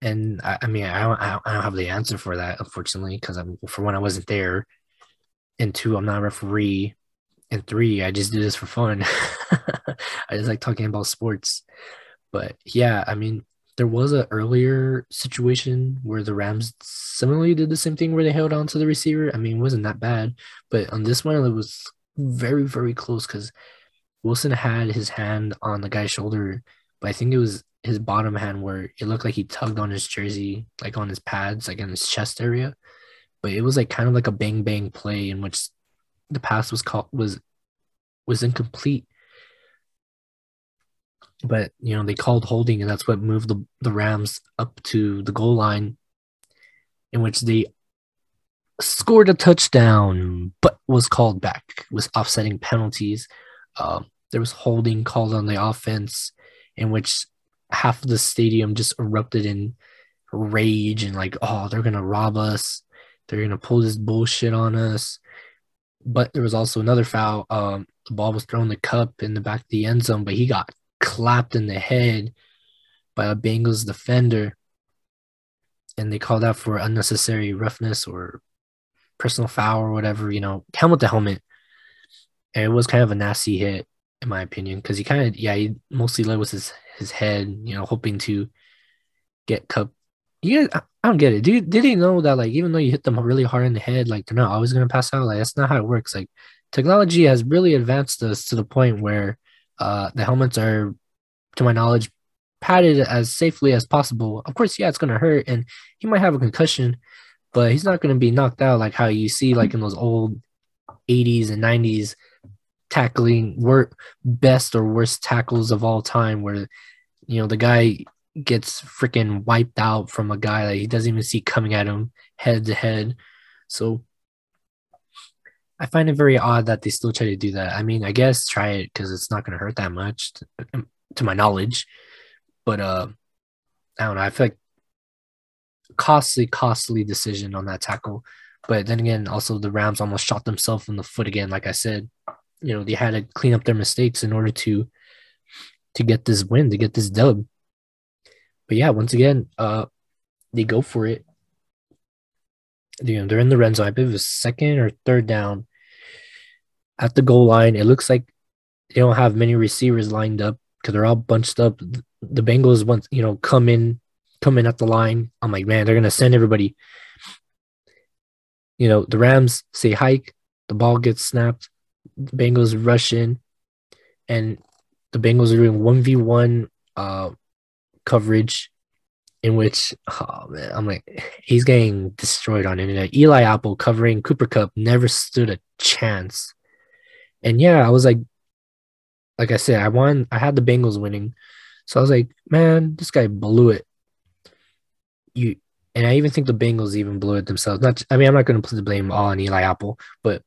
And I, I mean, I don't, I don't have the answer for that, unfortunately, because I'm for one, I wasn't there, and two, I'm not a referee, and three, I just do this for fun. I just like talking about sports. But yeah, I mean, there was an earlier situation where the Rams similarly did the same thing where they held on to the receiver. I mean, it wasn't that bad, but on this one, it was very, very close because Wilson had his hand on the guy's shoulder, but I think it was his bottom hand where it looked like he tugged on his jersey, like on his pads, like in his chest area. But it was like kind of like a bang bang play in which the pass was called was was incomplete. But you know, they called holding and that's what moved the, the Rams up to the goal line in which they scored a touchdown, but was called back, with offsetting penalties. Um, there was holding called on the offense, in which half of the stadium just erupted in rage and like, oh, they're gonna rob us, they're gonna pull this bullshit on us. But there was also another foul. Um, the ball was thrown the Kupp in the back of the end zone, but he got clapped in the head by a Bengals defender. And they called out for unnecessary roughness or personal foul or whatever, you know, helmet to helmet. And it was kind of a nasty hit, in my opinion, because he kind of, yeah, he mostly led with his, his head, you know, hoping to get Kupp. Guys, I don't get it. You, did he know that, like, even though you hit them really hard in the head, like, they're not always to pass out? Like, that's not how it works. Like, technology has really advanced us to the point where uh, the helmets are, to my knowledge, padded as safely as possible. Of course, yeah, it's to hurt, and he might have a concussion, but he's not to be knocked out like how you see like in those old 80s and 90s tackling work best or worst tackles of all time where you know the guy gets freaking wiped out from a guy that he doesn't even see coming at him head to head so i find it very odd that they still try to do that i mean i guess try it because it's not going to hurt that much to, to my knowledge but uh i don't know i feel like costly, costly decision on that tackle. But then again, also the Rams almost shot themselves in the foot again. Like I said, you know, they had to clean up their mistakes in order to to get this win, to get this dub. But yeah, once again, uh they go for it. You know, they're in the red zone. I believe it was second or third down at the goal line. It looks like they don't have many receivers lined up because they're all bunched up. The Bengals want you know come in come in at the line. I'm like, man, they're gonna send everybody. You know, the Rams say hike, the ball gets snapped, the Bengals rush in, and the Bengals are doing one v one uh coverage in which oh man, I'm like he's getting destroyed on internet. Eli Apple covering Cooper Kupp never stood a chance. And yeah, I was like like I said, I won I had the Bengals winning. So I was like, man, this guy blew it you and I even think the Bengals even blew it themselves. Not, I mean, I'm not going to put the blame all on Eli Apple, but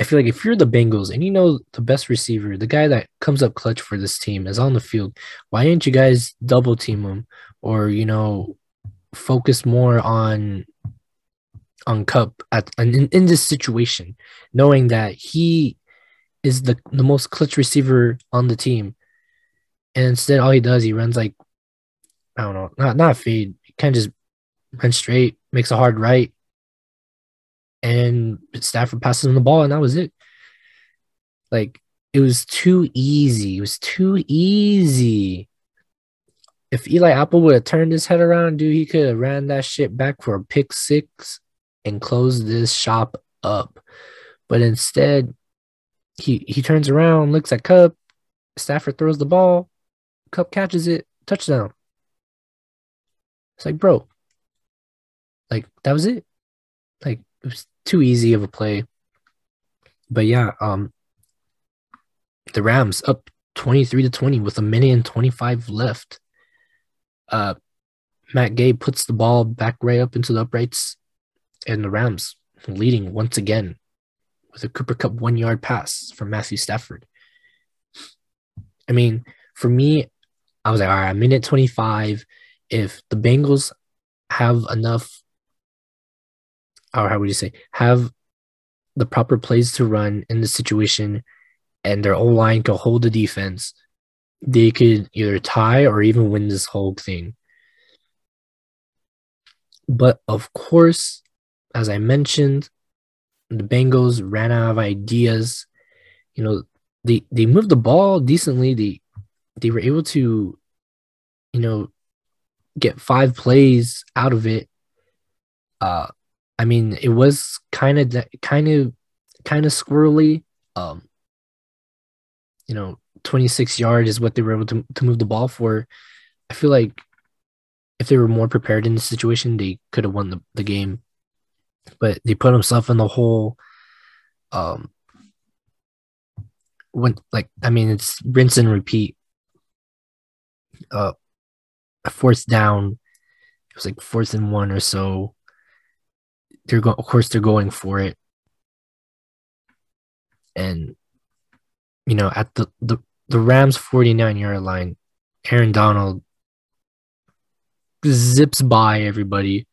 I feel like if you're the Bengals and you know the best receiver, the guy that comes up clutch for this team is on the field, why didn't you guys double team him or you know focus more on on Kupp at in, in this situation, knowing that he is the the most clutch receiver on the team, and instead all he does he runs like I don't know, not not fade, kind of just runs straight, makes a hard right, and Stafford passes him the ball, and that was it. Like it was too easy. It was too easy. If Eli Apple would have turned his head around, dude, he could have ran that shit back for a pick six and closed this shop up. But instead, he he turns around, looks at Kupp. Stafford throws the ball. Kupp catches it, touchdown. It's like, bro, like that was it. Like it was too easy of a play. But yeah, um the Rams up 23 to 20 with a minute and 25 left. Uh Matt Gay puts the ball back right up into the uprights and the Rams leading once again with a Cooper Kupp one yard pass from Matthew Stafford. I mean, for me, I was like, all right, minute 25. If the Bengals have enough, or how would you say, have the proper plays to run in the situation and their O line could hold the defense, they could either tie or even win this whole thing. But of course, as I mentioned, the Bengals ran out of ideas. You know, they they moved the ball decently. They they were able to, you know, get five plays out of it. Uh, I mean, it was kind of kind of kind of squirrely. Um, you know, 26 yards is what they were able to to move the ball for. I feel like if they were more prepared in the situation, they could have won the, the game. But they put themselves in the hole. Um, when like I mean, it's rinse and repeat. Uh, fourth down, it was like fourth and one or so. They're of course, they're going for it, and you know, at the the the Rams' forty nine yard line, Aaron Donald zips by everybody,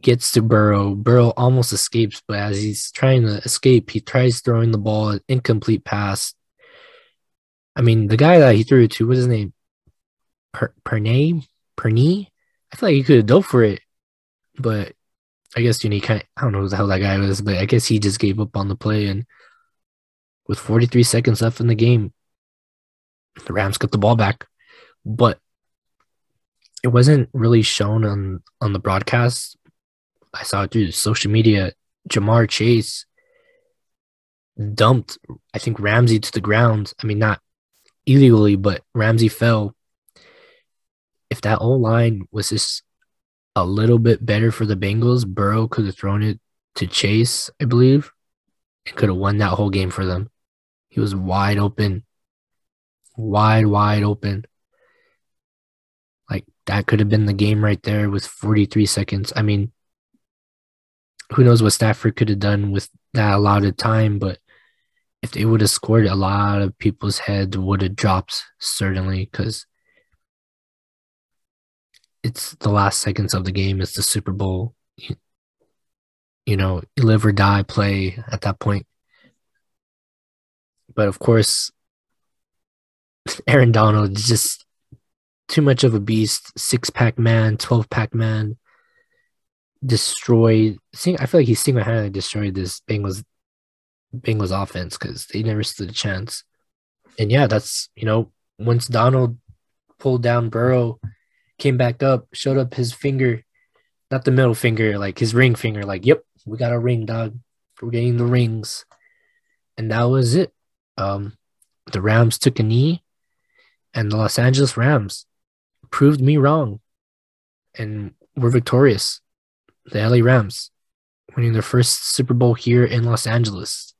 gets to Burrow. Burrow almost escapes, but as he's trying to escape, he tries throwing the ball, an incomplete pass. I mean, the guy that he threw it to, what's his name? Per- Pernay? Perney? I feel like he could have dove for it, but I guess of, I don't know who the hell that guy was, but I guess he just gave up on the play. And with 43 seconds left in the game, the Rams got the ball back. But it wasn't really shown on on the broadcast. I saw it through social media. Ja'Marr Chase dumped, I think Ramsey to the ground. I mean, not illegally, but Ramsey fell. If that old line was just a little bit better for the Bengals, Burrow could have thrown it to Chase, I believe, and could have won that whole game for them. He was wide open, wide, wide open Like that could have been the game right there with 43 seconds. I mean, who knows what Stafford could have done with that allotted time, but if they would have scored, a lot of people's heads would have dropped, certainly, because it's the last seconds of the game. It's the Super Bowl. You, you know, live or die play at that point. But of course, Aaron Donald is just too much of a beast. Six pack man, twelve pack man. Destroyed. I feel like he single handedly destroyed this Bengals Bengals offense because they never stood a chance. And yeah, that's you know once Donald pulled down Burrow, came back up, showed up his finger, not the middle finger, like his ring finger. Like, yep, we got a ring, dog. We're getting the rings, and that was it. Um, the Rams took a knee, and the Los Angeles Rams proved me wrong and were victorious. The LA Rams winning their first Super Bowl here in Los Angeles.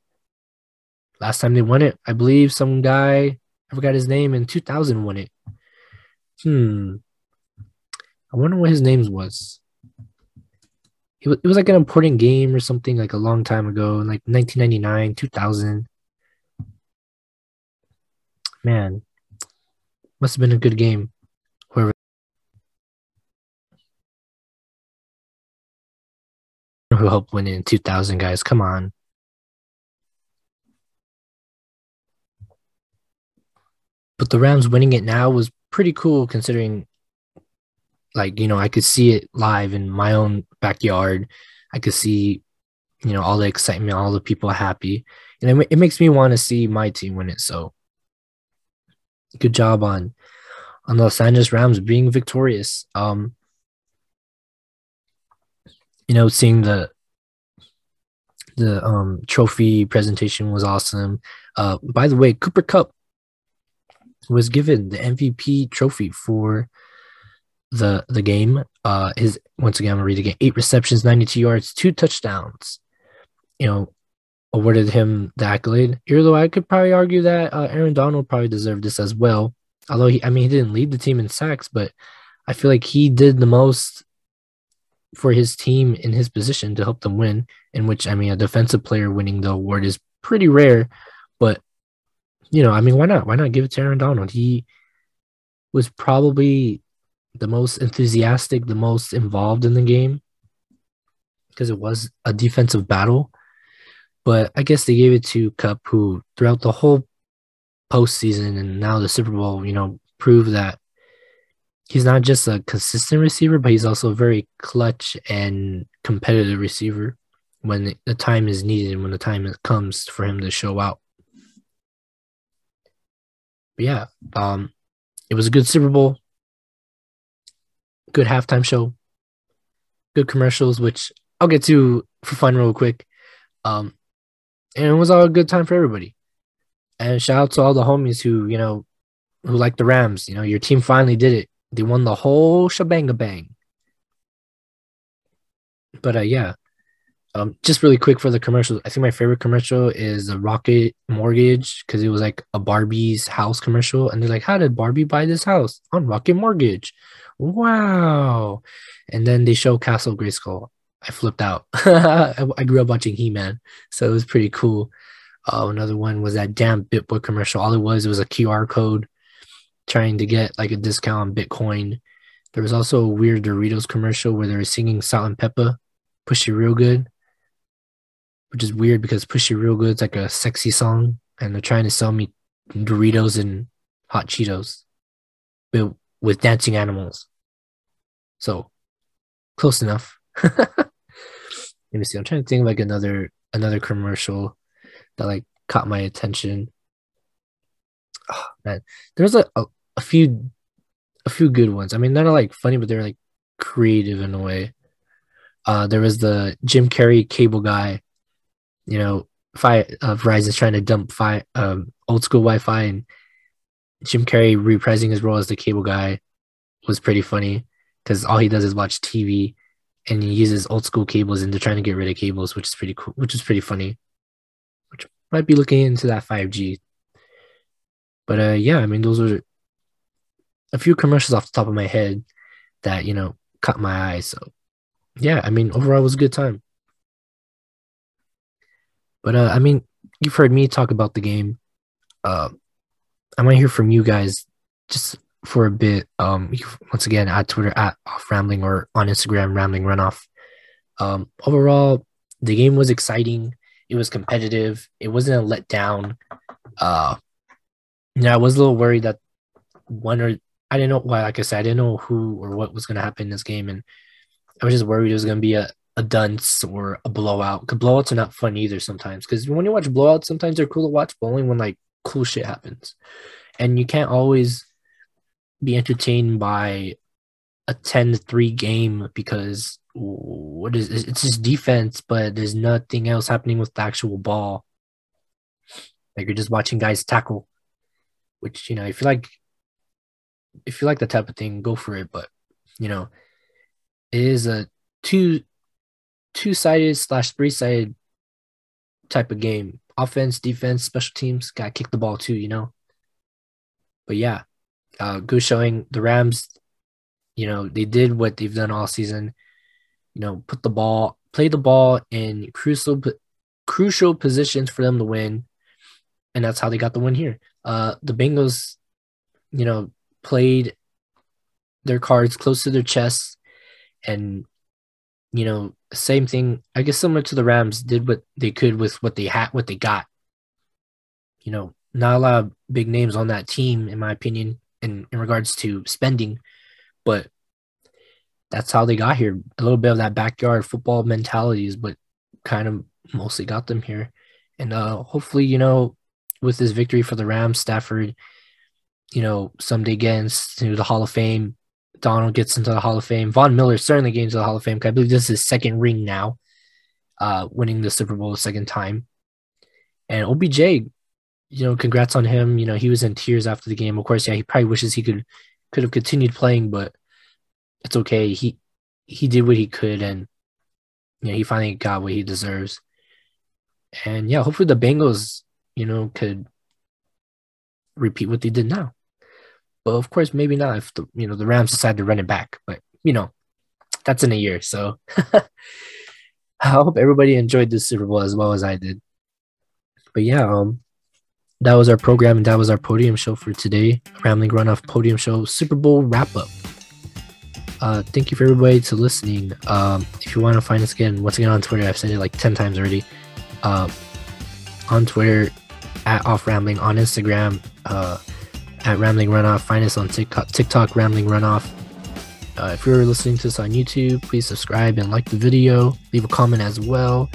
Last time they won it, I believe some guy, I forgot his name, in 2000 won it. Hmm. I wonder what his name was. It was, it was like an important game or something like a long time ago, in like 1999, 2000. Man, must have been a good game. Whoever. who helped win in 2000, guys. Come on. But the Rams winning it now was pretty cool considering, like, you know, I could see it live in my own backyard. I could see, you know, all the excitement, all the people happy. And it, it makes me want to see my team win it. So good job on on the Los Angeles Rams being victorious. Um, you know, seeing the the um, trophy presentation was awesome. Uh, by the way, Cooper Kupp was given the MVP trophy for the the game. Uh, his once again, I'm gonna read again: eight receptions, 92 yards, two touchdowns. You know, awarded him the accolade. Even though I could probably argue that uh, Aaron Donald probably deserved this as well. Although he, I mean, he didn't lead the team in sacks, but I feel like he did the most for his team in his position to help them win. In which I mean, a defensive player winning the award is pretty rare, but you know, I mean, why not? Why not give it to Aaron Donald? He was probably the most enthusiastic, the most involved in the game because it was a defensive battle. But I guess they gave it to Kupp, who throughout the whole postseason and now the Super Bowl, you know, proved that he's not just a consistent receiver, but he's also a very clutch and competitive receiver when the time is needed and when the time comes for him to show out. But yeah, um, it was a good Super Bowl, good halftime show, good commercials, which I'll get to for fun real quick. Um, and it was all a good time for everybody. And shout out to all the homies who, you know, who like the Rams. You know, your team finally did it. They won the whole shebang bang. But uh, yeah, um, just really quick for the commercials. I think my favorite commercial is the Rocket Mortgage because it was like a Barbie's house commercial, and they're like, "How did Barbie buy this house on Rocket Mortgage?" Wow! And then they show Castle Grayskull. I flipped out. I grew up watching He Man, so it was pretty cool. Uh, another one was that damn BitBoy commercial. All it was it was a QR code trying to get like a discount on Bitcoin. There was also a weird Doritos commercial where they were singing Salt-N-Pepa, Push It Real Good, which is weird because Push It Real Good's like a sexy song, and they're trying to sell me Doritos and hot Cheetos, but with dancing animals. So close enough. Let me see. I'm trying to think like another another commercial that like caught my attention. Oh, man, there's a, a, a few a few good ones. I mean, they're not like funny, but they're like creative in a way. Uh, there was the Jim Carrey cable guy. You know, fi uh, Verizon's trying to dump fi- um, old school Wi-Fi, and Jim Carrey reprising his role as the cable guy was pretty funny because all he does is watch TV and he uses old school cables and they're trying to get rid of cables, which is pretty cool, which is pretty funny. Which might be looking into that 5G. But uh yeah, I mean those are a few commercials off the top of my head that, you know, caught my eye. So yeah, I mean overall was a good time. But uh I mean, you've heard me talk about the game. Uh I want to hear from you guys just for a bit. Um, once again, at Twitter at off rambling or on Instagram rambling runoff. Um, overall, the game was exciting. It was competitive. It wasn't a letdown. Uh, yeah, I was a little worried that one or I didn't know why. Like I said, I didn't know who or what was going to happen in this game, and I was just worried it was going to be a a dunce or a blowout. Because blowouts are not fun either sometimes. Because when you watch blowouts, sometimes they're cool to watch, but only when like cool shit happens, and you can't always be entertained by a 10 3 game because what is it's just defense, but there's nothing else happening with the actual ball. Like you're just watching guys tackle, which you know, if you like if you like that type of thing, go for it. But you know, it is a two two sided slash three sided type of game. Offense, defense, special teams, gotta kick the ball too, you know. But yeah, uh, good showing. The Rams, you know, they did what they've done all season. You know, put the ball, play the ball in crucial crucial positions for them to win, and that's how they got the win here. Uh, the Bengals, you know, played their cards close to their chests, and you know, same thing. I guess similar to the Rams, did what they could with what they had, what they got. You know, not a lot of big names on that team, in my opinion in, in regards to spending, but that's how they got here. A little bit of that backyard football mentality is what kind of mostly got them here. And uh, hopefully, you know, with this victory for the Rams, Stafford, you know, someday gets into the Hall of Fame. Donald gets into the Hall of Fame. Von Miller certainly gets into the Hall of Fame. I believe this is his second ring now, uh, winning the Super Bowl a second time. And OBJ, you know, congrats on him. You know, he was in tears after the game. Of course, yeah, he probably wishes he could could have continued playing, but it's okay. He he did what he could, and you know, he finally got what he deserves. And yeah, hopefully the Bengals, you know, could repeat what they did now. But of course, maybe not if the you know the Rams decide to run it back. But you know, that's in a year. So I hope everybody enjoyed this Super Bowl as well as I did. But yeah, um, that was our program and that was our podium show for today. Rambling Runoff Podium Show Super Bowl wrap up. Uh, thank you for everybody to listening. Um, if you want to find us again, once again on Twitter, I've said it like 10 times already. Uh, on Twitter, at Off Rambling, on Instagram, uh, at Rambling Runoff. Find us on TikTok, TikTok Rambling Runoff. Uh, if you're listening to this on YouTube, please subscribe and like the video. Leave a comment as well.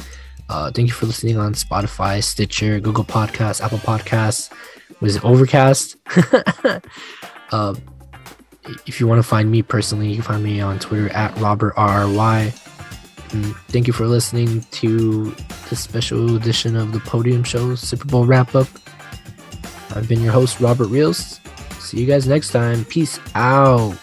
Uh, thank you for listening on Spotify, Stitcher, Google Podcasts, Apple Podcasts. Was it Overcast? uh, if you want to find me personally, you can find me on Twitter at Robert RRY. And thank you for listening to this special edition of the Podium Show Super Bowl wrap up. I've been your host, Robert Reels. See you guys next time. Peace out.